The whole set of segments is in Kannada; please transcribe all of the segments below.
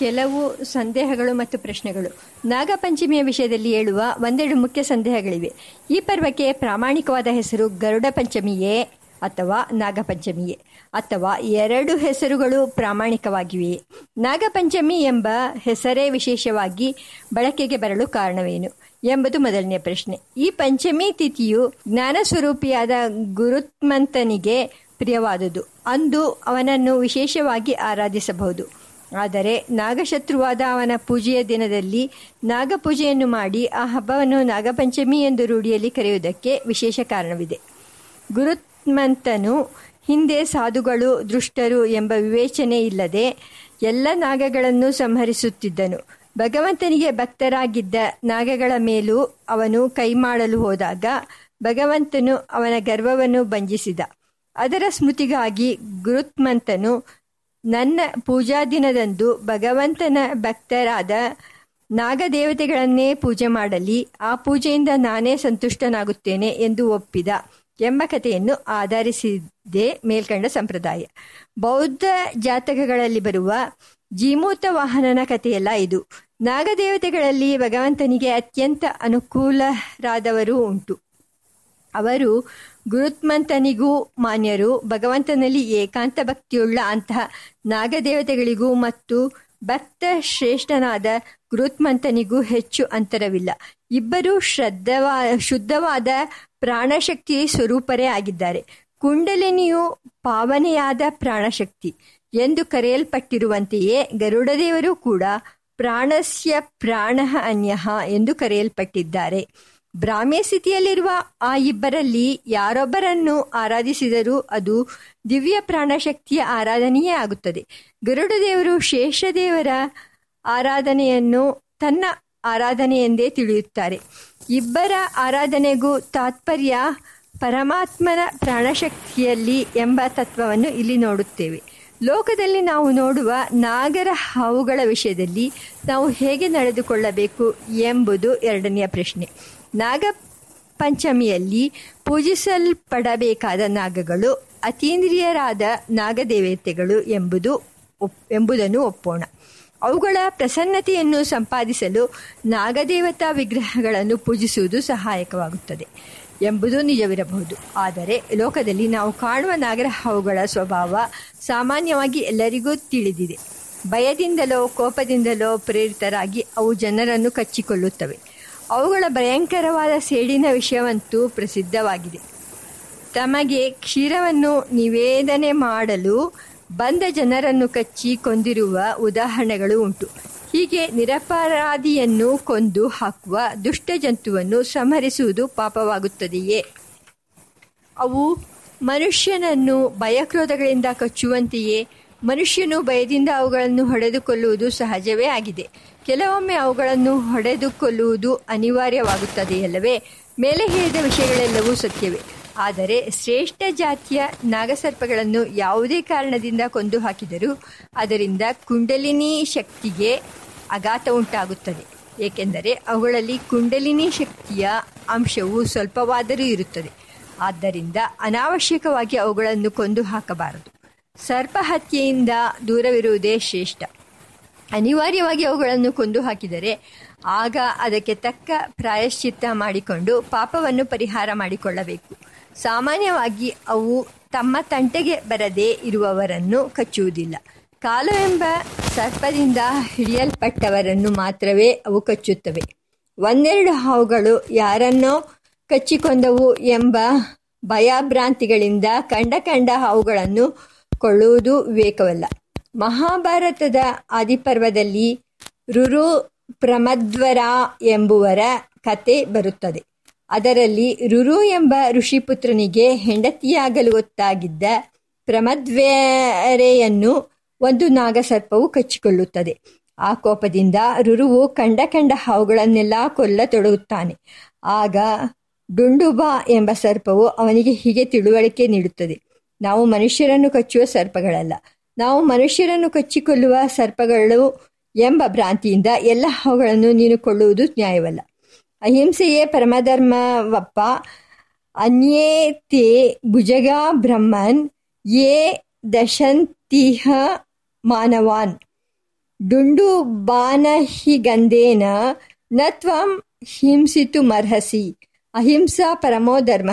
ಕೆಲವು ಸಂದೇಹಗಳು ಮತ್ತು ಪ್ರಶ್ನೆಗಳು. ನಾಗಪಂಚಮಿಯ ವಿಷಯದಲ್ಲಿ ಹೇಳುವ ಒಂದೆರಡು ಮುಖ್ಯ ಸಂದೇಹಗಳಿವೆ. ಈ ಪರ್ವಕ್ಕೆ ಪ್ರಾಮಾಣಿಕವಾದ ಹೆಸರು ಗರುಡ ಪಂಚಮಿಯೇ ಅಥವಾ ನಾಗಪಂಚಮಿಯೇ ಅಥವಾ ಎರಡು ಹೆಸರುಗಳು ಪ್ರಾಮಾಣಿಕವಾಗಿವೆಯೇ ನಾಗಪಂಚಮಿ ಎಂಬ ಹೆಸರೇ ವಿಶೇಷವಾಗಿ ಬಳಕೆಗೆ ಬರಲು ಕಾರಣವೇನು ಎಂಬುದು ಮೊದಲನೇ ಪ್ರಶ್ನೆ. ಈ ಪಂಚಮಿ ತಿಥಿಯು ಜ್ಞಾನ ಸ್ವರೂಪಿಯಾದ ಗುರುತ್ಮಂತನಿಗೆ ಪ್ರಿಯವಾದುದು. ಅಂದು ಅವನನ್ನು ವಿಶೇಷವಾಗಿ ಆರಾಧಿಸಬಹುದು. ಆದರೆ ನಾಗಶತ್ರುವಾದ ಅವನ ಪೂಜೆಯ ದಿನದಲ್ಲಿ ನಾಗಪೂಜೆಯನ್ನು ಮಾಡಿ ಆ ಹಬ್ಬವನ್ನು ನಾಗಪಂಚಮಿ ಎಂದು ರೂಢಿಯಲ್ಲಿ ಕರೆಯುವುದಕ್ಕೆ ವಿಶೇಷ ಕಾರಣವಿದೆ. ಗುರುತ್ಮಂತನು ಹಿಂದೆ ಸಾಧುಗಳು, ದೃಷ್ಟರು ಎಂಬ ವಿವೇಚನೆ ಇಲ್ಲದೆ ಎಲ್ಲ ನಾಗಗಳನ್ನು ಸಂಹರಿಸುತ್ತಿದ್ದನು. ಭಗವಂತನಿಗೆ ಭಕ್ತರಾಗಿದ್ದ ನಾಗಗಳ ಮೇಲೂ ಅವನು ಕೈ ಮಾಡಲು ಹೋದಾಗ ಭಗವಂತನು ಅವನ ಗರ್ವವನ್ನು ಭಂಜಿಸಿದ. ಅದರ ಸ್ಮೃತಿಗಾಗಿ ಗುರುತ್ಮಂತನು ನನ್ನ ಪೂಜಾ ದಿನದಂದು ಭಗವಂತನ ಭಕ್ತರಾದ ನಾಗದೇವತೆಗಳನ್ನೇ ಪೂಜೆ ಮಾಡಲಿ. ಆ ಪೂಜೆಯಿಂದ ನಾನೇ ಸಂತುಷ್ಟನಾಗುತ್ತೇನೆ ಎಂದು ಒಪ್ಪಿದ ಎಂಬ ಕಥೆಯನ್ನು ಆಧರಿಸಿದೆ ಮೇಲ್ಕಂಡ ಸಂಪ್ರದಾಯ. ಬೌದ್ಧ ಜಾತಕಗಳಲ್ಲಿ ಬರುವ ಜೀಮೂತ ವಾಹನನ ಕಥೆಯಲ್ಲ ಇದು. ನಾಗದೇವತೆಗಳಲ್ಲಿ ಭಗವಂತನಿಗೆ ಅತ್ಯಂತ ಅನುಕೂಲರಾದವರು ಉಂಟು. ಅವರು ಗುರುತ್ಮಂತನಿಗೂ ಮಾನ್ಯರು, ಭಗವಂತನಲ್ಲಿ ಏಕಾಂತ ಭಕ್ತಿಯುಳ್ಳ ಅಂತಹ ನಾಗದೇವತೆಗಳಿಗೂ ಮತ್ತು ಭಕ್ತ ಶ್ರೇಷ್ಠನಾದ ಗುರುತ್ಮಂತನಿಗೂ ಹೆಚ್ಚು ಅಂತರವಿಲ್ಲ. ಇಬ್ಬರೂ ಶ್ರದ್ಧವಾ, ಶುದ್ಧವಾದ ಪ್ರಾಣಶಕ್ತಿ ಸ್ವರೂಪರೇ ಆಗಿದ್ದಾರೆ. ಕುಂಡಲಿನಿಯು ಪಾವನೆಯಾದ ಪ್ರಾಣಶಕ್ತಿ ಎಂದು ಕರೆಯಲ್ಪಟ್ಟಿರುವಂತೆಯೇ ಗರುಡದೇವರು ಕೂಡ ಪ್ರಾಣಸ್ಯ ಪ್ರಾಣ ಅನ್ಯಃ ಎಂದು ಕರೆಯಲ್ಪಟ್ಟಿದ್ದಾರೆ. ಬ್ರಾಹ್ಮ್ಯ ಸ್ಥಿತಿಯಲ್ಲಿರುವ ಆ ಇಬ್ಬರಲ್ಲಿ ಯಾರೊಬ್ಬರನ್ನು ಆರಾಧಿಸಿದರೂ ಅದು ದಿವ್ಯ ಪ್ರಾಣಶಕ್ತಿಯ ಆರಾಧನೆಯೇ ಆಗುತ್ತದೆ. ಗರುಡದೇವರು ಶೇಷದೇವರ ಆರಾಧನೆಯನ್ನು ತನ್ನ ಆರಾಧನೆ ಎಂದೇ ತಿಳಿಯುತ್ತಾರೆ. ಇಬ್ಬರ ಆರಾಧನೆಗೂ ತಾತ್ಪರ್ಯ ಪರಮಾತ್ಮನ ಪ್ರಾಣಶಕ್ತಿಯಲ್ಲಿ ಎಂಬ ತತ್ವವನ್ನು ಇಲ್ಲಿ ನೋಡುತ್ತೇವೆ. ಲೋಕದಲ್ಲಿ ನಾವು ನೋಡುವ ನಾಗರ ಹಾವುಗಳ ವಿಷಯದಲ್ಲಿ ನಾವು ಹೇಗೆ ನಡೆದುಕೊಳ್ಳಬೇಕು ಎಂಬುದು ಎರಡನೆಯ ಪ್ರಶ್ನೆ. ನಾಗ ಪಂಚಮಿಯಲ್ಲಿ ಪೂಜಿಸಲ್ಪಡಬೇಕಾದ ನಾಗಗಳು ಅತೀಂದ್ರಿಯರಾದ ನಾಗದೇವತೆಗಳು ಎಂಬುದು ಎಂಬುದನ್ನು ಒಪ್ಪೋಣ. ಅವುಗಳ ಪ್ರಸನ್ನತೆಯನ್ನು ಸಂಪಾದಿಸಲು ನಾಗದೇವತಾ ವಿಗ್ರಹಗಳನ್ನು ಪೂಜಿಸುವುದು ಸಹಾಯಕವಾಗುತ್ತದೆ ಎಂಬುದು ನಿಜವಿರಬಹುದು. ಆದರೆ ಲೋಕದಲ್ಲಿ ನಾವು ಕಾಣುವ ನಾಗರ ಹಾವುಗಳ ಸ್ವಭಾವ ಸಾಮಾನ್ಯವಾಗಿ ಎಲ್ಲರಿಗೂ ತಿಳಿದಿದೆ. ಭಯದಿಂದಲೋ, ಕೋಪದಿಂದಲೋ ಪ್ರೇರಿತರಾಗಿ ಅವು ಜನರನ್ನು ಕಚ್ಚಿಕೊಳ್ಳುತ್ತವೆ. ಅವುಗಳ ಭಯಂಕರವಾದ ಸೇಡಿನ ವಿಷಯವಂತೂ ಪ್ರಸಿದ್ಧವಾಗಿದೆ. ತಮಗೆ ಕ್ಷೀರವನ್ನು ನಿವೇದನೆ ಮಾಡಲು ಬಂದ ಜನರನ್ನು ಕಚ್ಚಿ ಕೊಂದಿರುವ ಉದಾಹರಣೆಗಳು ಉಂಟು. ಹೀಗೆ ನಿರಪರಾಧಿಯನ್ನು ಕೊಂದು ಹಾಕುವ ದುಷ್ಟ ಜಂತುವನ್ನು ಸಂಹರಿಸುವುದು ಪಾಪವಾಗುತ್ತದೆಯೇ? ಅವು ಮನುಷ್ಯನನ್ನು ಭಯಕ್ರೋಧಗಳಿಂದ ಕಚ್ಚುವಂತೆಯೇ, ಮನುಷ್ಯನು ಭಯದಿಂದ ಅವುಗಳನ್ನು ಹೊಡೆದುಕೊಳ್ಳುವುದು ಸಹಜವೇ ಆಗಿದೆ. ಕೆಲವೊಮ್ಮೆ ಅವುಗಳನ್ನು ಹೊಡೆದುಕೊಳ್ಳುವುದು ಅನಿವಾರ್ಯವಾಗುತ್ತದೆಯಲ್ಲವೇ ಮೇಲೆ ಹೇಳಿದ ವಿಷಯಗಳೆಲ್ಲವೂ ಸತ್ಯವೇ. ಆದರೆ ಶ್ರೇಷ್ಠ ಜಾತಿಯ ನಾಗಸರ್ಪಗಳನ್ನು ಯಾವುದೇ ಕಾರಣದಿಂದ ಕೊಂದು ಹಾಕಿದರೂ ಅದರಿಂದ ಕುಂಡಲಿನಿ ಶಕ್ತಿಗೆ ಆಘಾತ ಉಂಟಾಗುತ್ತದೆ. ಏಕೆಂದರೆ ಅವುಗಳಲ್ಲಿ ಕುಂಡಲಿನಿ ಶಕ್ತಿಯ ಅಂಶವು ಸ್ವಲ್ಪವಾದರೂ ಇರುತ್ತದೆ. ಆದ್ದರಿಂದ ಅನಾವಶ್ಯಕವಾಗಿ ಅವುಗಳನ್ನು ಕೊಂದು ಹಾಕಬಾರದು. ಸರ್ಪ ಹತ್ಯೆಯಿಂದ ದೂರವಿರುವುದೇ ಶ್ರೇಷ್ಠ. ಅನಿವಾರ್ಯವಾಗಿ ಅವುಗಳನ್ನು ಕೊಂದು ಹಾಕಿದರೆ ಆಗ ಅದಕ್ಕೆ ತಕ್ಕ ಪ್ರಾಯಶ್ಚಿತ್ತ ಮಾಡಿಕೊಂಡು ಪಾಪವನ್ನು ಪರಿಹಾರ ಮಾಡಿಕೊಳ್ಳಬೇಕು. ಸಾಮಾನ್ಯವಾಗಿ ಅವು ತಮ್ಮ ತಂಟೆಗೆ ಬರದೇ ಇರುವವರನ್ನು ಕಚ್ಚುವುದಿಲ್ಲ. ಕಾಲವೆಂಬ ಸರ್ಪದಿಂದ ಹಿಡಿಯಲ್ಪಟ್ಟವರನ್ನು ಮಾತ್ರವೇ ಅವು ಕಚ್ಚುತ್ತವೆ. ಒಂದೆರಡು ಹಾವುಗಳು ಯಾರನ್ನೋ ಕಚ್ಚಿಕೊಂಡವು ಎಂಬ ಭಯಭ್ರಾಂತಿಗಳಿಂದ ಕಂಡ ಕಂಡ ಹಾವುಗಳನ್ನು ಕೊಳ್ಳುವುದು ವಿವೇಕವಲ್ಲ. ಮಹಾಭಾರತದ ಆದಿಪರ್ವದಲ್ಲಿ ರುರು ಪ್ರಮದ್ವರ ಎಂಬುವರ ಕತೆ ಬರುತ್ತದೆ. ಅದರಲ್ಲಿ ರುರು ಎಂಬ ಋಷಿಪುತ್ರನಿಗೆ ಹೆಂಡತಿಯಾಗಲು ಒತ್ತಾಗಿದ್ದ ಪ್ರಮದ್ವರೆಯನ್ನು ಒಂದು ನಾಗಸರ್ಪವು ಕಚ್ಚಿಕೊಳ್ಳುತ್ತದೆ. ಆ ಕೋಪದಿಂದ ರುರುವು ಕಂಡ ಕಂಡ ಹಾವುಗಳನ್ನೆಲ್ಲ ಕೊಲ್ಲತೊಡಗುತ್ತಾನೆ. ಆಗ ಡುಂಡುಬಾ ಎಂಬ ಸರ್ಪವು ಅವನಿಗೆ ಹೀಗೆ ತಿಳುವಳಿಕೆ ನೀಡುತ್ತದೆ. ನಾವು ಮನುಷ್ಯರನ್ನು ಕಚ್ಚುವ ಸರ್ಪಗಳಲ್ಲ. ನಾವು ಮನುಷ್ಯರನ್ನು ಕಚ್ಚಿಕೊಳ್ಳುವ ಸರ್ಪಗಳು ಎಂಬ ಭ್ರಾಂತಿಯಿಂದ ಎಲ್ಲ ಅವುಗಳನ್ನು ನೀನು ಕೊಳ್ಳುವುದು ನ್ಯಾಯವಲ್ಲ. ಅಹಿಂಸೆಯೇ ಪರಮಧರ್ಮವಪ್ಪ. ಅನ್ಯೇ ತೇ ಭುಜಗಾ ಬ್ರಹ್ಮನ್. ಯೇ ದಶಂತಿಹ ಮಾನವಾನ್. ಡುಂಡು ಬಾನಹಿಗಂಧೇನ ನ ತ್ವಂ ಮರ್ಹಸಿ. ಅಹಿಂಸಾ ಪರಮೋ ಧರ್ಮ.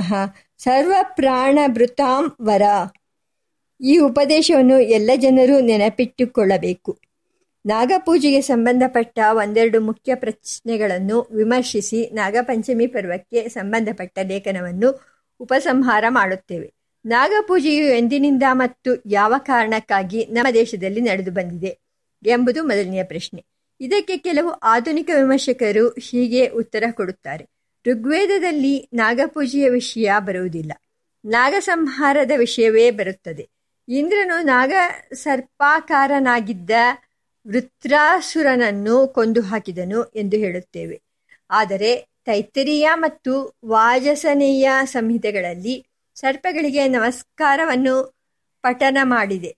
ಸರ್ವ ಪ್ರಾಣಭೃತಾಂ ವರ. ಈ ಉಪದೇಶವನ್ನು ಎಲ್ಲ ಜನರು ನೆನಪಿಟ್ಟುಕೊಳ್ಳಬೇಕು. ನಾಗಪೂಜೆಗೆ ಸಂಬಂಧಪಟ್ಟ ಒಂದೆರಡು ಮುಖ್ಯ ಪ್ರಶ್ನೆಗಳನ್ನು ವಿಮರ್ಶಿಸಿ ನಾಗಪಂಚಮಿ ಪರ್ವಕ್ಕೆ ಸಂಬಂಧಪಟ್ಟ ಲೇಖನವನ್ನು ಉಪಸಂಹಾರ ಮಾಡುತ್ತೇವೆ. ನಾಗಪೂಜೆಯು ಎಂದಿನಿಂದ ಮತ್ತು ಯಾವ ಕಾರಣಕ್ಕಾಗಿ ನಮ್ಮ ದೇಶದಲ್ಲಿ ನಡೆದು ಬಂದಿದೆ ಎಂಬುದು ಮೊದಲನೆಯ ಪ್ರಶ್ನೆ. ಇದಕ್ಕೆ ಕೆಲವು ಆಧುನಿಕ ವಿಮರ್ಶಕರು ಹೀಗೆ ಉತ್ತರ ಕೊಡುತ್ತಾರೆ. ಋಗ್ವೇದದಲ್ಲಿ ನಾಗಪೂಜೆಯ ವಿಷಯ ಬರುವುದಿಲ್ಲ. ನಾಗಸಂಹಾರದ ವಿಷಯವೇ ಬರುತ್ತದೆ. ಇಂದ್ರನು ನಾಗ ಸರ್ಪಾಕಾರನಾಗಿದ್ದ ವೃತ್ರಾಸುರನನ್ನು ಕೊಂದು ಹಾಕಿದನು ಎಂದು ಹೇಳುತ್ತೇವೆ. ಆದರೆ ತೈತರಿಯ ಮತ್ತು ವಾಜಸನೀಯ ಸಂಹಿತೆಗಳಲ್ಲಿ ಸರ್ಪಗಳಿಗೆ ನಮಸ್ಕಾರವನ್ನು ಪಠನ ಮಾಡಿದೆ.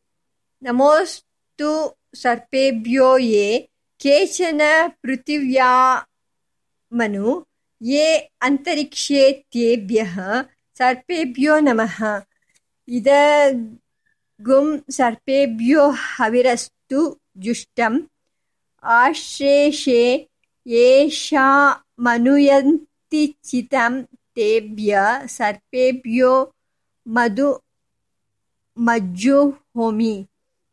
ನಮೋಸ್ತು ಸರ್ಪೇಭ್ಯೋ ಯೇ ಕೇಚನ ಪೃಥಿವ್ಯಾಮನು ಯೇ ಅಂತರಿಕ್ಷೇತ್ಯೇಭ್ಯ ಸರ್ಪೇಭ್ಯೋ ನಮಃ. ಇದ ಗುಂ ಸರ್ಪೇಭ್ಯೋ ಹವಿರಸ್ತು ಜುಷ್ಟಂ ಏಷಾ ಮನುಯಂತಿ ಚಿತಂ ತೇಭ್ಯ ಸರ್ಪೇಭ್ಯೋ ಮಧು ಹೋಮಿ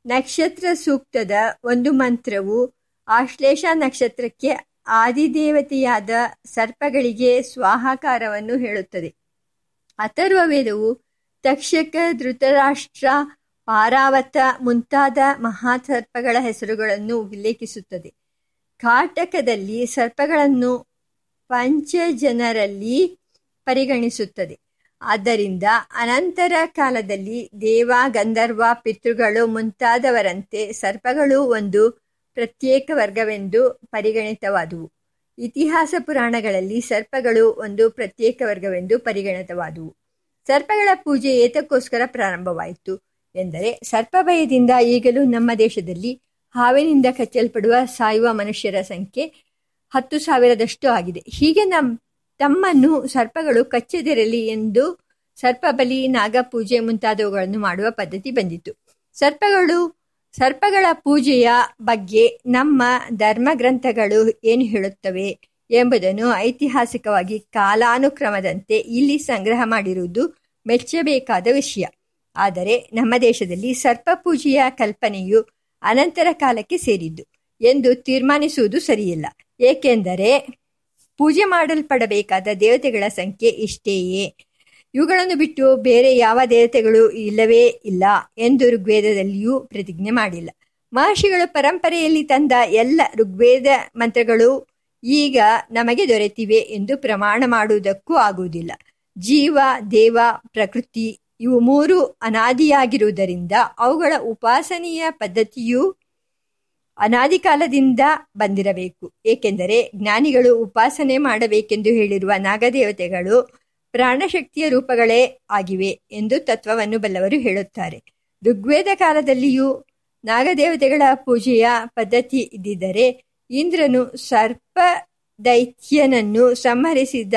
ನಕ್ಷತ್ರ ಸೂಕ್ತದ ಒಂದು ಮಂತ್ರವು ಆಶ್ಲೇಷ ನಕ್ಷತ್ರಕ್ಕೆ ಆದಿದೇವತೆಯಾದ ಸರ್ಪಗಳಿಗೆ ಸ್ವಾಹಾಕಾರವನ್ನು ಹೇಳುತ್ತದೆ. ಅಥರ್ವ ವೇದವು ತಕ್ಷಕ ಧೃತರಾಷ್ಟ್ರ ಪಾರಾವತ ಮುಂತಾದ ಮಹಾಸರ್ಪಗಳ ಹೆಸರುಗಳನ್ನು ಉಲ್ಲೇಖಿಸುತ್ತದೆ. ಕಾಟಕದಲ್ಲಿ ಸರ್ಪಗಳನ್ನು ಪಂಚಜನರಲ್ಲಿ ಪರಿಗಣಿಸುತ್ತದೆ. ಆದ್ದರಿಂದ ಅನಂತರ ಕಾಲದಲ್ಲಿ ದೇವ, ಗಂಧರ್ವ, ಪಿತೃಗಳು ಮುಂತಾದವರಂತೆ ಸರ್ಪಗಳು ಒಂದು ಪ್ರತ್ಯೇಕ ವರ್ಗವೆಂದು ಪರಿಗಣಿತವಾದುವು. ಇತಿಹಾಸ ಪುರಾಣಗಳಲ್ಲಿ ಸರ್ಪಗಳು ಒಂದು ಪ್ರತ್ಯೇಕ ವರ್ಗವೆಂದು ಪರಿಗಣಿತವಾದುವು. ಸರ್ಪಗಳ ಪೂಜೆ ಏತಕ್ಕೋಸ್ಕರ ಪ್ರಾರಂಭವಾಯಿತು. ಎಂದರೆ ಸರ್ಪಭಯದಿಂದ ಈಗಲೂ ನಮ್ಮ ದೇಶದಲ್ಲಿ ಹಾವಿನಿಂದ ಕಚ್ಚಲ್ಪಡುವ ಸಾಯುವ ಮನುಷ್ಯರ ಸಂಖ್ಯೆ ಹತ್ತು ಸಾವಿರದಷ್ಟು ಆಗಿದೆ. ಹೀಗೆ ನಮ್ಮ ತಮ್ಮನ್ನು ಸರ್ಪಗಳು ಕಚ್ಚದಿರಲಿ ಎಂದು ಸರ್ಪಬಲಿ ನಾಗಪೂಜೆ ಮುಂತಾದವುಗಳನ್ನು ಮಾಡುವ ಪದ್ಧತಿ ಬಂದಿತ್ತು. ಸರ್ಪಗಳು, ಸರ್ಪಗಳ ಪೂಜೆಯ ಬಗ್ಗೆ ನಮ್ಮ ಧರ್ಮ ಗ್ರಂಥಗಳು ಏನು ಹೇಳುತ್ತವೆ ಎಂಬುದನ್ನು ಐತಿಹಾಸಿಕವಾಗಿ ಕಾಲಾನುಕ್ರಮದಂತೆ ಇಲ್ಲಿ ಸಂಗ್ರಹ ಮಾಡಿರುವುದು ಮೆಚ್ಚಬೇಕಾದ ವಿಷಯ. ಆದರೆ ನಮ್ಮ ದೇಶದಲ್ಲಿ ಸರ್ಪ ಪೂಜೆಯ ಕಲ್ಪನೆಯು ಅನಂತರ ಕಾಲಕ್ಕೆ ಸೇರಿದ್ದು ಎಂದು ತೀರ್ಮಾನಿಸುವುದು ಸರಿಯಿಲ್ಲ. ಏಕೆಂದರೆ ಪೂಜೆ ಮಾಡಲ್ಪಡಬೇಕಾದ ದೇವತೆಗಳ ಸಂಖ್ಯೆ ಇಷ್ಟೆಯೇ. ಇವುಗಳನ್ನು ಬಿಟ್ಟು ಬೇರೆ ಯಾವ ದೇವತೆಗಳು ಇಲ್ಲವೇ ಇಲ್ಲ ಎಂದು ಋಗ್ವೇದದಲ್ಲಿಯೂ ಪ್ರತಿಜ್ಞೆ ಮಾಡಿಲ್ಲ. ಮಹರ್ಷಿಗಳು ಪರಂಪರೆಯಲ್ಲಿ ತಂದ ಎಲ್ಲ ಋಗ್ವೇದ ಮಂತ್ರಗಳು ಈಗ ನಮಗೆ ದೊರೆತಿವೆ ಎಂದು ಪ್ರಮಾಣ ಮಾಡುವುದಕ್ಕೂ ಆಗುವುದಿಲ್ಲ. ಜೀವ, ದೇವ, ಪ್ರಕೃತಿ ಇವು ಮೂರು ಅನಾದಿಯಾಗಿರುವುದರಿಂದ ಅವುಗಳ ಉಪಾಸನೆಯ ಪದ್ಧತಿಯು ಅನಾದಿ ಕಾಲದಿಂದ ಬಂದಿರಬೇಕು. ಏಕೆಂದರೆ ಜ್ಞಾನಿಗಳು ಉಪಾಸನೆ ಮಾಡಬೇಕೆಂದು ಹೇಳಿರುವ ನಾಗದೇವತೆಗಳು ಪ್ರಾಣಶಕ್ತಿಯ ರೂಪಗಳೇ ಆಗಿವೆ ಎಂದು ತತ್ವವನ್ನು ಬಲ್ಲವರು ಹೇಳುತ್ತಾರೆ. ಋಗ್ವೇದ ಕಾಲದಲ್ಲಿಯೂ ನಾಗದೇವತೆಗಳ ಪೂಜೆಯ ಪದ್ಧತಿ ಇದ್ದಿದ್ದರೆ ಇಂದ್ರನು ಸರ್ಪ ದೈತ್ಯನನ್ನು ಸಂಹರಿಸಿದ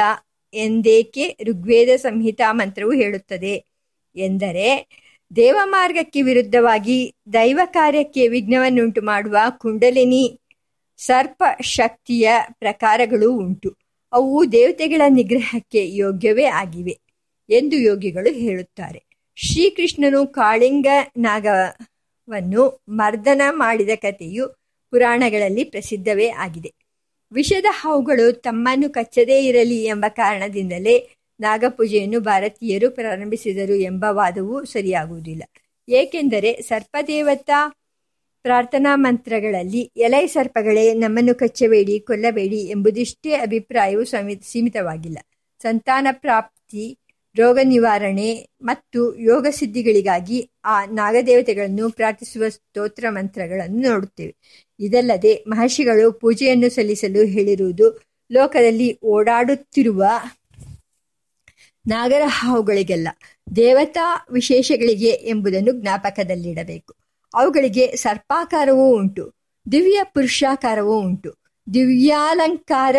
ಎಂದೇಕೆ ಋಗ್ವೇದ ಸಂಹಿತಾ ಮಂತ್ರವು ಹೇಳುತ್ತದೆ. ಎಂದರೆ ದೇವಮಾರ್ಗಕ್ಕೆ ವಿರುದ್ಧವಾಗಿ ದೈವ ಕಾರ್ಯಕ್ಕೆ ವಿಘ್ನವನ್ನುಂಟು ಮಾಡುವ ಕುಂಡಲಿನಿ ಸರ್ಪ ಶಕ್ತಿಯ ಪ್ರಕಾರಗಳು ಉಂಟು. ಅವು ದೇವತೆಗಳ ನಿಗ್ರಹಕ್ಕೆ ಯೋಗ್ಯವೇ ಆಗಿವೆ ಎಂದು ಯೋಗಿಗಳು ಹೇಳುತ್ತಾರೆ. ಶ್ರೀಕೃಷ್ಣನು ಕಾಳಿಂಗ ನಾಗವನ್ನು ಮರ್ದನ ಮಾಡಿದ ಕಥೆಯು ಪುರಾಣಗಳಲ್ಲಿ ಪ್ರಸಿದ್ಧವೇ ಆಗಿದೆ. ವಿಷದ ಹಾವುಗಳು ತಮ್ಮನ್ನು ಕಚ್ಚದೇ ಇರಲಿ ಎಂಬ ಕಾರಣದಿಂದಲೇ ನಾಗಪೂಜೆಯನ್ನು ಭಾರತೀಯರು ಪ್ರಾರಂಭಿಸಿದರು ಎಂಬ ವಾದವು ಸರಿಯಾಗುವುದಿಲ್ಲ. ಏಕೆಂದರೆ ಸರ್ಪದೇವತಾ ಪ್ರಾರ್ಥನಾ ಮಂತ್ರಗಳಲ್ಲಿ ಎಲೈ ಸರ್ಪಗಳೇ ನಮ್ಮನ್ನು ಕಚ್ಚಬೇಡಿ, ಕೊಲ್ಲಬೇಡಿ ಎಂಬುದಿಷ್ಟೇ ಅಭಿಪ್ರಾಯವು ಸೀಮಿತವಾಗಿಲ್ಲ. ಸಂತಾನ ಪ್ರಾಪ್ತಿ, ರೋಗ ನಿವಾರಣೆ ಮತ್ತು ಯೋಗ ಸಿದ್ಧಿಗಳಿಗಾಗಿ ಆ ನಾಗದೇವತೆಗಳನ್ನು ಪ್ರಾರ್ಥಿಸುವ ಸ್ತೋತ್ರ ಮಂತ್ರಗಳನ್ನು ನೋಡುತ್ತೇವೆ. ಇದಲ್ಲದೆ ಮಹರ್ಷಿಗಳು ಪೂಜೆಯನ್ನು ಸಲ್ಲಿಸಲು ಹೇಳಿರುವುದು ಲೋಕದಲ್ಲಿ ಓಡಾಡುತ್ತಿರುವ ನಾಗರ ಹಾವುಗಳಿಗೆಲ್ಲ ದೇವತಾ ವಿಶೇಷಗಳಿಗೆ ಎಂಬುದನ್ನು ಜ್ಞಾಪಕದಲ್ಲಿಡಬೇಕು. ಅವುಗಳಿಗೆ ಸರ್ಪಾಕಾರವೂ ಉಂಟು, ದಿವ್ಯ ಪುರುಷಾಕಾರವೂ ಉಂಟು. ದಿವ್ಯಾಲಂಕಾರ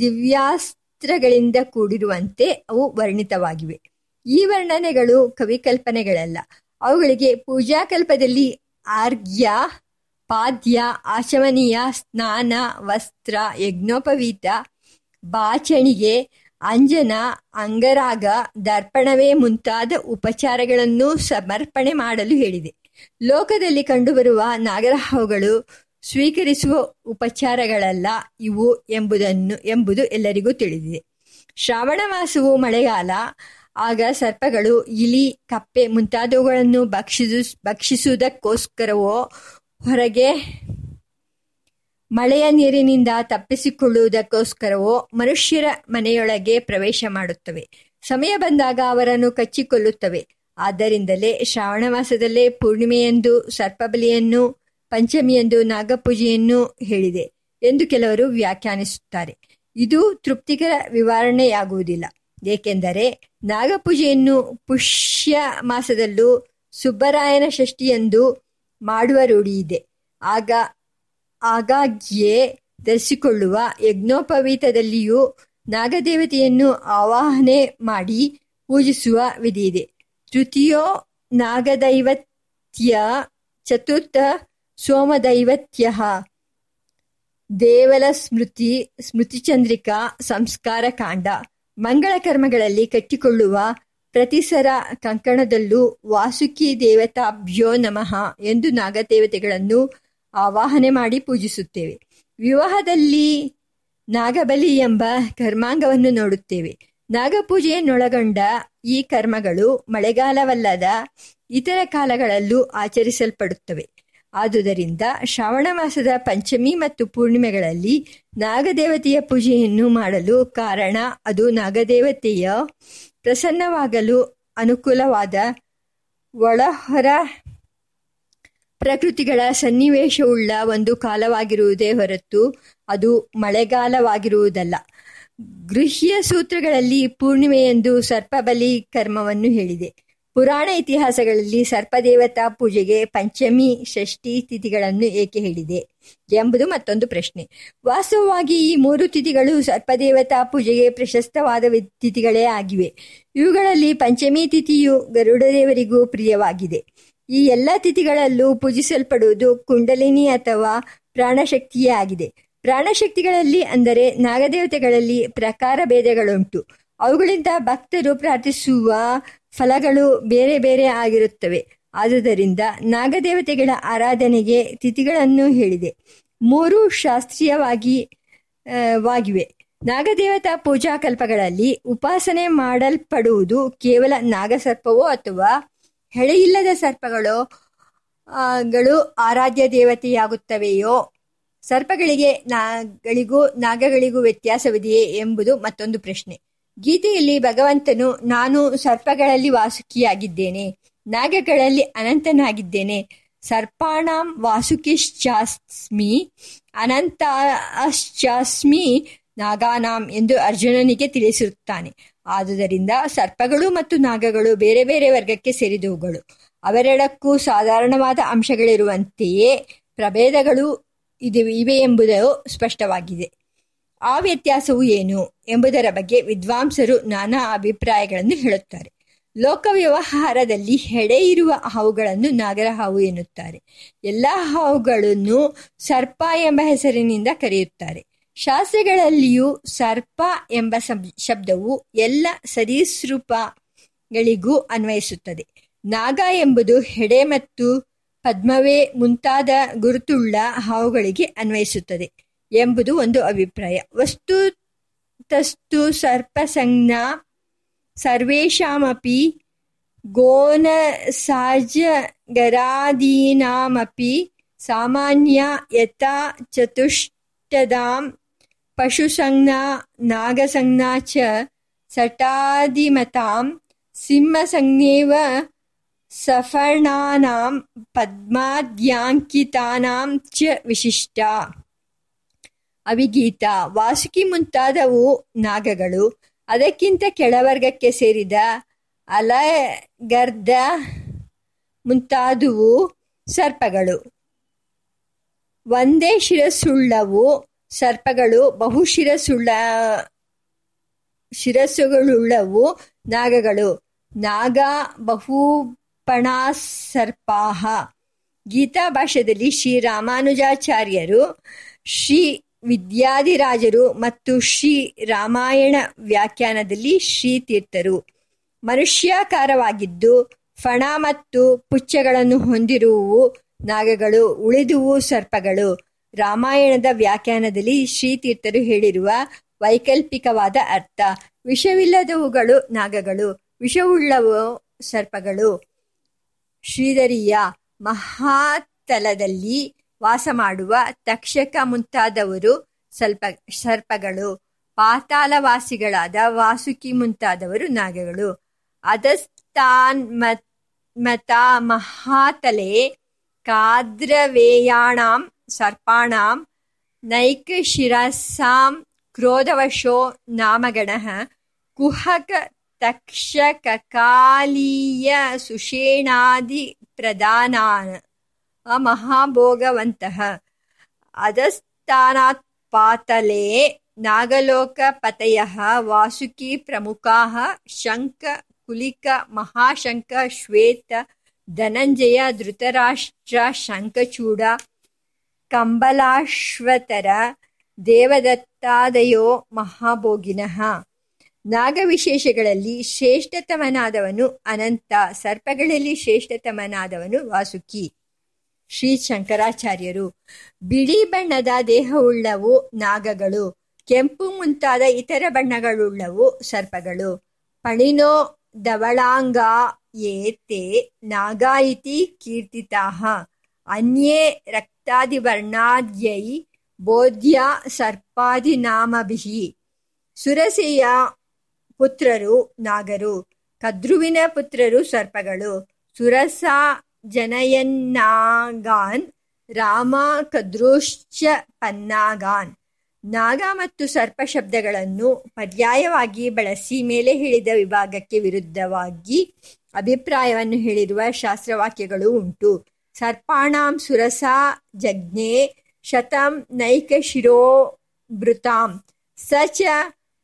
ದಿವ್ಯಾಸ್ತ್ರಗಳಿಂದ ಕೂಡಿರುವಂತೆ ಅವು ವರ್ಣಿತವಾಗಿವೆ. ಈ ವರ್ಣನೆಗಳು ಕವಿಕಲ್ಪನೆಗಳಲ್ಲ. ಅವುಗಳಿಗೆ ಪೂಜಾಕಲ್ಪದಲ್ಲಿ ಆರ್ಘ್ಯ, ಪಾದ್ಯ, ಆಚಮನೀಯ, ಸ್ನಾನ, ವಸ್ತ್ರ, ಯಜ್ಞೋಪವೀತ, ಬಾಚಣಿಗೆ ಅಂಜನ, ಅಂಗರಾಗ, ದರ್ಪಣವೇ ಮುಂತಾದ ಉಪಚಾರಗಳನ್ನು ಸಮರ್ಪಣೆ ಮಾಡಲು ಹೇಳಿದೆ. ಲೋಕದಲ್ಲಿ ಕಂಡುಬರುವ ನಾಗರಹಾವುಗಳು ಸ್ವೀಕರಿಸುವ ಉಪಚಾರಗಳಲ್ಲ, ಇವು ಎಂಬುದನ್ನು, ಎಂಬುದು ಎಲ್ಲರಿಗೂ ತಿಳಿದಿದೆ. ಶ್ರಾವಣ ಮಾಸವು ಮಳೆಗಾಲ, ಆಗ ಸರ್ಪಗಳು ಇಲಿ, ಕಪ್ಪೆ ಮುಂತಾದವುಗಳನ್ನು ಭಕ್ಷಿಸು, ಭಕ್ಷಿಸುವುದಕ್ಕೋಸ್ಕರವೋ ಹೊರಗೆ ಮಳೆಯ ನೀರಿನಿಂದ ತಪ್ಪಿಸಿಕೊಳ್ಳುವುದಕ್ಕೋಸ್ಕರವೋ ಮನುಷ್ಯರ ಮನೆಯೊಳಗೆ ಪ್ರವೇಶ ಮಾಡುತ್ತವೆ. ಸಮಯ ಬಂದಾಗ ಅವರನ್ನು ಕಚ್ಚಿಕೊಳ್ಳುತ್ತವೆ. ಆದ್ದರಿಂದಲೇ ಶ್ರಾವಣ ಮಾಸದಲ್ಲೇ ಪೂರ್ಣಿಮೆಯಂದು ಸರ್ಪಬಲಿಯನ್ನು, ಪಂಚಮಿಯೆಂದು ನಾಗಪೂಜೆಯನ್ನು ಹೇಳಿದೆ ಎಂದು ಕೆಲವರು ವ್ಯಾಖ್ಯಾನಿಸುತ್ತಾರೆ. ಇದು ತೃಪ್ತಿಕರ ವಿವರಣೆಯಾಗುವುದಿಲ್ಲ ಏಕೆಂದರೆ ನಾಗಪೂಜೆಯನ್ನು ಪುಷ್ಯ ಮಾಸದಲ್ಲೂ ಸುಬ್ಬರಾಯನ ಷಷ್ಠಿಯೆಂದು ಮಾಡುವ ರೂಢಿಯಿದೆ. ಆಗ ಆಗಾಗ್ಯೇ ಧರಿಸಿಕೊಳ್ಳುವ ಯಜ್ಞೋಪವೀತದಲ್ಲಿಯೂ ನಾಗದೇವತೆಯನ್ನು ಆವಾಹನೆ ಮಾಡಿ ಪೂಜಿಸುವ ವಿಧಿಯಿದೆ. ತೃತೀಯೋ ನಾಗದೈವತ್ಯ ಚತುರ್ಥ ಸೋಮದೈವತ್ಯ. ದೇವಲ ಸ್ಮೃತಿ ಸ್ಮೃತಿಚಂದ್ರಿಕಾ, ಸಂಸ್ಕಾರ ಕಾಂಡ. ಮಂಗಳ ಕರ್ಮಗಳಲ್ಲಿ ಕಟ್ಟಿಕೊಳ್ಳುವ ಪ್ರತಿಸರ ಕಂಕಣದಲ್ಲೂ ವಾಸುಕಿ ದೇವತಾಭ್ಯೋ ನಮಃ ಎಂದು ನಾಗದೇವತೆಗಳನ್ನು ಆವಾಹನೆ ಮಾಡಿ ಪೂಜಿಸುತ್ತೇವೆ. ವಿವಾಹದಲ್ಲಿ ನಾಗಬಲಿ ಎಂಬ ಕರ್ಮಾಂಗವನ್ನು ನೋಡುತ್ತೇವೆ. ನಾಗಪೂಜೆಯನ್ನೊಳಗೊಂಡ ಈ ಕರ್ಮಗಳು ಮಳೆಗಾಲವಲ್ಲದ ಇತರ ಕಾಲಗಳಲ್ಲೂ ಆಚರಿಸಲ್ಪಡುತ್ತವೆ. ಆದುದರಿಂದ ಶ್ರಾವಣ ಮಾಸದ ಪಂಚಮಿ ಮತ್ತು ಪೂರ್ಣಿಮೆಗಳಲ್ಲಿ ನಾಗದೇವತೆಯ ಪೂಜೆಯನ್ನು ಮಾಡಲು ಕಾರಣ ಅದು ನಾಗದೇವತೆಯ ಪ್ರಸನ್ನವಾಗಲು ಅನುಕೂಲವಾದ ಒಳಹೊರ ಪ್ರಕೃತಿಗಳ ಸನ್ನಿವೇಶವುಳ್ಳ ಒಂದು ಕಾಲವಾಗಿರುವುದೇ ಹೊರತು ಅದು ಮಳೆಗಾಲವಾಗಿರುವುದಲ್ಲ. ಗೃಹ್ಯ ಸೂತ್ರಗಳಲ್ಲಿ ಪೂರ್ಣಿಮೆಯೆಂದು ಸರ್ಪಬಲಿ ಕರ್ಮವನ್ನು ಹೇಳಿದೆ. ಪುರಾಣ ಇತಿಹಾಸಗಳಲ್ಲಿ ಸರ್ಪದೇವತಾ ಪೂಜೆಗೆ ಪಂಚಮಿ, ಷಷ್ಠಿ ತಿಥಿಗಳನ್ನು ಏಕೆ ಹೇಳಿದೆ ಎಂಬುದು ಮತ್ತೊಂದು ಪ್ರಶ್ನೆ. ವಾಸ್ತವವಾಗಿ ಈ ಮೂರು ತಿಥಿಗಳು ಸರ್ಪದೇವತಾ ಪೂಜೆಗೆ ಪ್ರಶಸ್ತವಾದ ತಿಥಿಗಳೇ ಆಗಿವೆ. ಇವುಗಳಲ್ಲಿ ಪಂಚಮಿ ತಿಥಿಯು ಗರುಡದೇವರಿಗೂ ಪ್ರಿಯವಾಗಿದೆ. ಈ ಎಲ್ಲ ತಿಥಿಗಳಲ್ಲೂ ಪೂಜಿಸಲ್ಪಡುವುದು ಕುಂಡಲಿನಿ ಅಥವಾ ಪ್ರಾಣಶಕ್ತಿಯೇ ಆಗಿದೆ. ಪ್ರಾಣಶಕ್ತಿಗಳಲ್ಲಿ ಅಂದರೆ ನಾಗದೇವತೆಗಳಲ್ಲಿ ಪ್ರಕಾರ ಭೇದಗಳುಂಟು. ಅವುಗಳಿಂದ ಭಕ್ತರು ಪ್ರಾರ್ಥಿಸುವ ಫಲಗಳು ಬೇರೆ ಬೇರೆ ಆಗಿರುತ್ತವೆ. ಆದುದರಿಂದ ನಾಗದೇವತೆಗಳ ಆರಾಧನೆಗೆ ತಿಥಿಗಳನ್ನು ಹೇಳಿದೆ. ಮೂರು ಶಾಸ್ತ್ರೀಯವಾಗಿ ವಾಗಿವೆ. ನಾಗದೇವತಾ ಪೂಜಾ ಕಲ್ಪಗಳಲ್ಲಿ ಉಪಾಸನೆ ಮಾಡಲ್ಪಡುವುದು ಕೇವಲ ನಾಗಸರ್ಪವೋ ಅಥವಾ ಹೆಳೆಯಿಲ್ಲದ ಸರ್ಪಗಳು ಗಳು ಆರಾಧ್ಯ ದೇವತೆಯಾಗುತ್ತವೆಯೋ? ಸರ್ಪಗಳಿಗೆ ನಾಗಳಿಗೂ ನಾಗಗಳಿಗೂ ವ್ಯತ್ಯಾಸವಿದೆಯೇ ಎಂಬುದು ಮತ್ತೊಂದು ಪ್ರಶ್ನೆ. ಗೀತೆಯಲ್ಲಿ ಭಗವಂತನು, ನಾನು ಸರ್ಪಗಳಲ್ಲಿ ವಾಸುಕಿಯಾಗಿದ್ದೇನೆ, ನಾಗಗಳಲ್ಲಿ ಅನಂತನಾಗಿದ್ದೇನೆ, ಸರ್ಪಾಣಾಂ ವಾಸುಕಿಶ್ಚಾಸ್ಮಿ, ಅನಂತಾಶ್ಚಾಸ್ಮಿ ನಾಗಾನಾಂ ಎಂದು ಅರ್ಜುನನಿಗೆ ತಿಳಿಸಿರುತ್ತಾನೆ. ಆದುದರಿಂದ ಸರ್ಪಗಳು ಮತ್ತು ನಾಗಗಳು ಬೇರೆ ಬೇರೆ ವರ್ಗಕ್ಕೆ ಸೇರಿದವುಗಳು. ಅವೆರಡಕ್ಕೂ ಸಾಧಾರಣವಾದ ಅಂಶಗಳಿರುವಂತೆಯೇ ಪ್ರಭೇದಗಳು ಇದೆ ಇವೆ ಎಂಬುದು ಸ್ಪಷ್ಟವಾಗಿದೆ. ಆ ವ್ಯತ್ಯಾಸವು ಏನು ಎಂಬುದರ ಬಗ್ಗೆ ವಿದ್ವಾಂಸರು ನಾನಾ ಅಭಿಪ್ರಾಯಗಳನ್ನು ಹೇಳುತ್ತಾರೆ. ಲೋಕ ವ್ಯವಹಾರದಲ್ಲಿ ಹೆಡೆ ಇರುವ ಹಾವುಗಳನ್ನು ನಾಗರ ಹಾವು ಎನ್ನುತ್ತಾರೆ. ಎಲ್ಲ ಹಾವುಗಳನ್ನು ಸರ್ಪ ಎಂಬ ಹೆಸರಿನಿಂದ ಕರೆಯುತ್ತಾರೆ. ಶಾಸ್ತ್ರಗಳಲ್ಲಿಯೂ ಸರ್ಪ ಎಂಬ ಶಬ್ದವು ಎಲ್ಲ ಸರೀಸೃಪಗಳಿಗೂ ಅನ್ವಯಿಸುತ್ತದೆ. ನಾಗ ಎಂಬುದು ಹೆಡೆ ಮತ್ತು ಪದ್ಮವೇ ಮುಂತಾದ ಗುರುತುಳ್ಳ ಹಾವುಗಳಿಗೆ ಅನ್ವಯಿಸುತ್ತದೆ ಎಂಬುದು ಒಂದು ಅಭಿಪ್ರಾಯ. ವಸ್ತು ತಸ್ತು ಸರ್ಪಸಂಜ್ಞ ಗೋನ ಸಾಜಗರಾದೀನಾಮಪಿ ಸಾಮಾನ್ಯ ಯಥಾ ಚತುಷ್ಟದಾಂ ಪಶುಸಂಜ್ಞಾ, ನಾಗಸಂಜ್ಞಾ ಚ ಸಟಾದಿಮತಾಂ ಸಿಂಹಸಂಜ್ಞೇವ ಸಫರ್ಣಾನಾಂ ಪದ್ಮಾದ್ಯಾಂಕಿತಾನಾಂ ಚ ವಿಶಿಷ್ಟ. ಅವಿಗೀತ. ವಾಸುಕಿ ಮುಂತಾದವು ನಾಗಗಳು. ಅದಕ್ಕಿಂತ ಕೆಳವರ್ಗಕ್ಕೆ ಸೇರಿದ ಅಲಗರ್ಧ ಮುಂತಾದುವು ಸರ್ಪಗಳು. ಒಂದೇ ಶಿರಸ್ಸುಳ್ಳವು ಸರ್ಪಗಳು ಬಹುಶಿರಸುಳ್ಳ ಶಿರಸ್ಸುಗಳುಳ್ಳವು ನಾಗಗಳು. ನಾಗ ಬಹುಪಣಾ ಸರ್ಪಾಹ ಗೀತಾ ಭಾಷೆಯಲ್ಲಿ ಶ್ರೀ ರಾಮಾನುಜಾಚಾರ್ಯರು, ಶ್ರೀ ವಿದ್ಯಾಧಿರಾಜರು ಮತ್ತು ಶ್ರೀ ರಾಮಾಯಣ ವ್ಯಾಖ್ಯಾನದಲ್ಲಿ ಶ್ರೀ ತೀರ್ಥರು ಮನುಷ್ಯಾಕಾರವಾಗಿದ್ದು ಫಣ ಮತ್ತು ಪುಚ್ಚಗಳನ್ನು ಹೊಂದಿರುವು ನಾಗಗಳು, ಉಳಿದುವು ಸರ್ಪಗಳು. ರಾಮಾಯಣದ ವ್ಯಾಖ್ಯಾನದಲ್ಲಿ ಶ್ರೀತೀರ್ಥರು ಹೇಳಿರುವ ವೈಕಲ್ಪಿಕವಾದ ಅರ್ಥ. ವಿಷವಿಲ್ಲದವುಗಳು ನಾಗಗಳು, ವಿಷವುಳ್ಳವು ಸರ್ಪಗಳು. ಶ್ರೀಧರಿಯ ಮಹಾತಲದಲ್ಲಿ ವಾಸ ಮಾಡುವ ತಕ್ಷಕ ಮುಂತಾದವರು ಸ್ವಲ್ಪ ಸರ್ಪಗಳು. ಪಾತಾಳವಾಸಿಗಳಾದ ವಾಸುಕಿ ಮುಂತಾದವರು ನಾಗಗಳು. ಅದಸ್ತಾನ್ ಮತ ಮಹಾತಲೆ ಕಾದ್ರವೇಯಾಣಾಂ ಸರ್ಪಾಣಾಂ ನೈಕಶಿರಸಾಂ ಕ್ರೋಧವಶೋ ನಾಮಗಣಃ ಕುಹಕ ತಕ್ಷಕಕಾಲೀಯ ಸುಷೇಣಾದಿ ಪ್ರಧಾನಾನ್ ಮಹಾಭೋಗವಂತಃ ಅಧಸ್ಥಾನಾತ್ ಪಾತಲೆ ನಾಗಲೋಕಪತಯಃ ವಾಸುಕಿ ಪ್ರಮುಖಾಃ ಶಂಕ ಕಂಬಲಾಶ್ವತರ ದೇವದತ್ತಾದಯೋ ಮಹಾಭೋಗಿನಃ. ನಾಗವಿಶೇಷಗಳಲ್ಲಿ ಶ್ರೇಷ್ಠತಮನಾದವನು ಅನಂತ, ಸರ್ಪಗಳಲ್ಲಿ ಶ್ರೇಷ್ಠತಮನಾದವನು ವಾಸುಕಿ. ಶ್ರೀ ಶಂಕರಾಚಾರ್ಯರು ಬಿಳಿ ಬಣ್ಣದ ದೇಹವುಳ್ಳವು ನಾಗಗಳು, ಕೆಂಪು ಮುಂತಾದ ಇತರ ಬಣ್ಣಗಳುಳ್ಳವು ಸರ್ಪಗಳು. ಪಣಿನೋ ದವಳಾಂಗ ಏತೆ ನಾಗಾಯಿತಿ ಇತಿ ಕೀರ್ತಿತಾಹ ಅನ್ಯೇ ರಕ್ತಾದಿವರ್ಣಾದ್ಯೈ ಬೋಧ್ಯ ಸರ್ಪಾದಿನಾಮಭಿಃ ಸುರಸಿಯ ಪುತ್ರರು ನಾಗರು, ಕದ್ರುವಿನ ಪುತ್ರರು ಸರ್ಪಗಳು, ಸುರಸ ಜನಯನ್ನಾಗಾನ್, ರಾಮ ಕದ್ರೂಶ್ಚ ಪನ್ನಾಗಾನ್. ನಾಗ ಮತ್ತು ಸರ್ಪ ಶಬ್ದಗಳನ್ನು ಪರ್ಯಾಯವಾಗಿ ಬಳಸಿ ಮೇಲೆ ಹೇಳಿದ ವಿಭಾಗಕ್ಕೆ ವಿರುದ್ಧವಾಗಿ ಅಭಿಪ್ರಾಯವನ್ನು ಹೇಳಿರುವ ಶಾಸ್ತ್ರವಾಕ್ಯಗಳು ಉಂಟು. ಜಜ್ಞೆ ಶತಂ ನೈಕಶಿರೋಭೃತಾಂ ಸ ಚ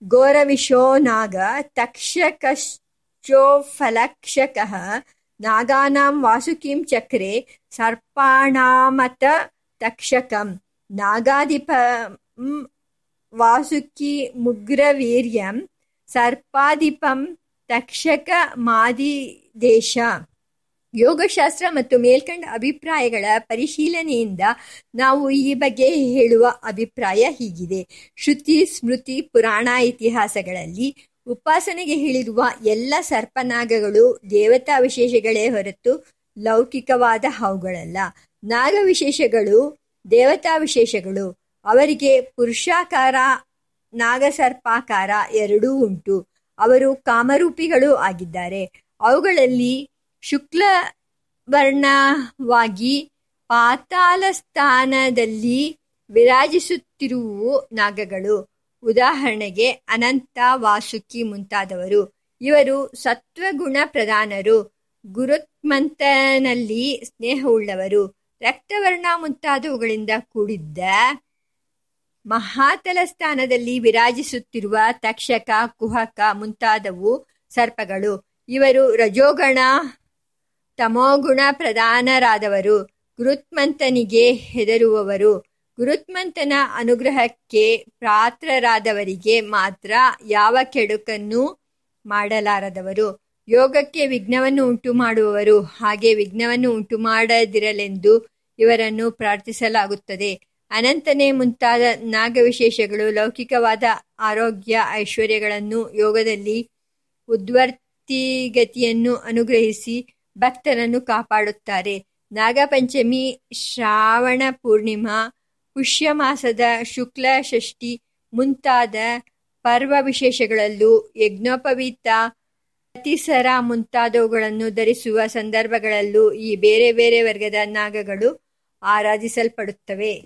ಘೋರವಿಶೋ ನಾಗ ತಕ್ಷಕಶ್ಚೋಫಲಕ್ಷಕಃ ನಾಗಾನಾಂ ವಾಸುಕಿಂ ಚಕ್ರೆ ಸರ್ಪಾಣಾಮತ ತಕ್ಷಕಂ ನಾಗಾಧಿಪಂ ವಾಸುಕಿ ಮುಗ್ರವೀರ್ಯಂ ಸರ್ಪಾಧಿಪಂ ತಕ್ಷಕ ಮಾದಿದೇಶ ಯೋಗಶಾಸ್ತ್ರ ಮತ್ತು ಮೇಲ್ಕಂಡ ಅಭಿಪ್ರಾಯಗಳ ಪರಿಶೀಲನೆಯಿಂದ ನಾವು ಈ ಬಗ್ಗೆ ಹೇಳುವ ಅಭಿಪ್ರಾಯ ಹೀಗಿದೆ. ಶ್ರುತಿ, ಸ್ಮೃತಿ, ಪುರಾಣ ಇತಿಹಾಸಗಳಲ್ಲಿ ಉಪಾಸನೆಗೆ ಹೇಳಿರುವ ಎಲ್ಲ ಸರ್ಪನಾಗಗಳು ದೇವತಾ ವಿಶೇಷಗಳೇ ಹೊರತು ಲೌಕಿಕವಾದ ಅವುಗಳಲ್ಲ ನಾಗ ವಿಶೇಷಗಳು ದೇವತಾ ವಿಶೇಷಗಳು. ಅವರಿಗೆ ಪುರುಷಾಕಾರ, ನಾಗಸರ್ಪಾಕಾರ ಎರಡೂ ಉಂಟು. ಅವರು ಕಾಮರೂಪಿಗಳು ಆಗಿದ್ದಾರೆ. ಅವುಗಳಲ್ಲಿ ಶುಕ್ಲ ವರ್ಣವಾಗಿ ಪಾತಾಳ ಸ್ಥಾನದಲ್ಲಿ ವಿರಾಜಿಸುತ್ತಿರುವು ನಾಗಗಳು. ಉದಾಹರಣೆಗೆ ಅನಂತ, ವಾಸುಕಿ ಮುಂತಾದವರು. ಇವರು ಸತ್ವಗುಣ ಪ್ರಧಾನರು ಗುರುತ್ಮಂತನಲ್ಲಿ ಸ್ನೇಹವುಳ್ಳವರು. ರಕ್ತವರ್ಣ ಮುಂತಾದವುಗಳಿಂದ ಕೂಡಿದ್ದ ಮಹಾತಲ ಸ್ಥಾನದಲ್ಲಿ ವಿರಾಜಿಸುತ್ತಿರುವ ತಕ್ಷಕ, ಕುಹಕ ಮುಂತಾದವು ಸರ್ಪಗಳು. ಇವರು ರಜೋಗಣ ತಮೋಗುಣ ಪ್ರಧಾನರಾದವರು, ಗುರುತ್ಮಂತನಿಗೆ ಹೆದರುವವರು, ಗುರುತ್ಮಂತನ ಅನುಗ್ರಹಕ್ಕೆ ಪಾತ್ರರಾದವರಿಗೆ ಮಾತ್ರ ಯಾವ ಕೆಡುಕನ್ನು ಮಾಡಲಾರದವರು. ಯೋಗಕ್ಕೆ ವಿಘ್ನವನ್ನು ಉಂಟು ಮಾಡುವವರು ಹಾಗೆ ವಿಘ್ನವನ್ನು ಉಂಟು ಮಾಡದಿರಲೆಂದು ಇವರನ್ನು ಪ್ರಾರ್ಥಿಸಲಾಗುತ್ತದೆ. ಅನಂತನೇ ಮುಂತಾದ ನಾಗವಿಶೇಷಗಳು, ಲೌಕಿಕವಾದ ಆರೋಗ್ಯ ಐಶ್ವರ್ಯಗಳನ್ನು ಯೋಗದಲ್ಲಿ ಉದ್ವರ್ತಿಗತಿಯನ್ನು ಅನುಗ್ರಹಿಸಿ ಭಕ್ತರನ್ನು ಕಾಪಾಡುತ್ತಾರೆ. ನಾಗಪಂಚಮಿ, ಶ್ರಾವಣ ಪೂರ್ಣಿಮಾ ಪುಷ್ಯ ಮಾಸದ ಶುಕ್ಲ ಷಷ್ಠಿ ಮುಂತಾದ ಪರ್ವ ವಿಶೇಷಗಳಲ್ಲೂ ಯಜ್ಞೋಪವೀತ ಪ್ರತಿಸರ ಮುಂತಾದವುಗಳನ್ನು ಧರಿಸುವ ಸಂದರ್ಭಗಳಲ್ಲೂ ಈ ಬೇರೆ ಬೇರೆ ವರ್ಗದ ನಾಗಗಳು ಆರಾಧಿಸಲ್ಪಡುತ್ತವೆ.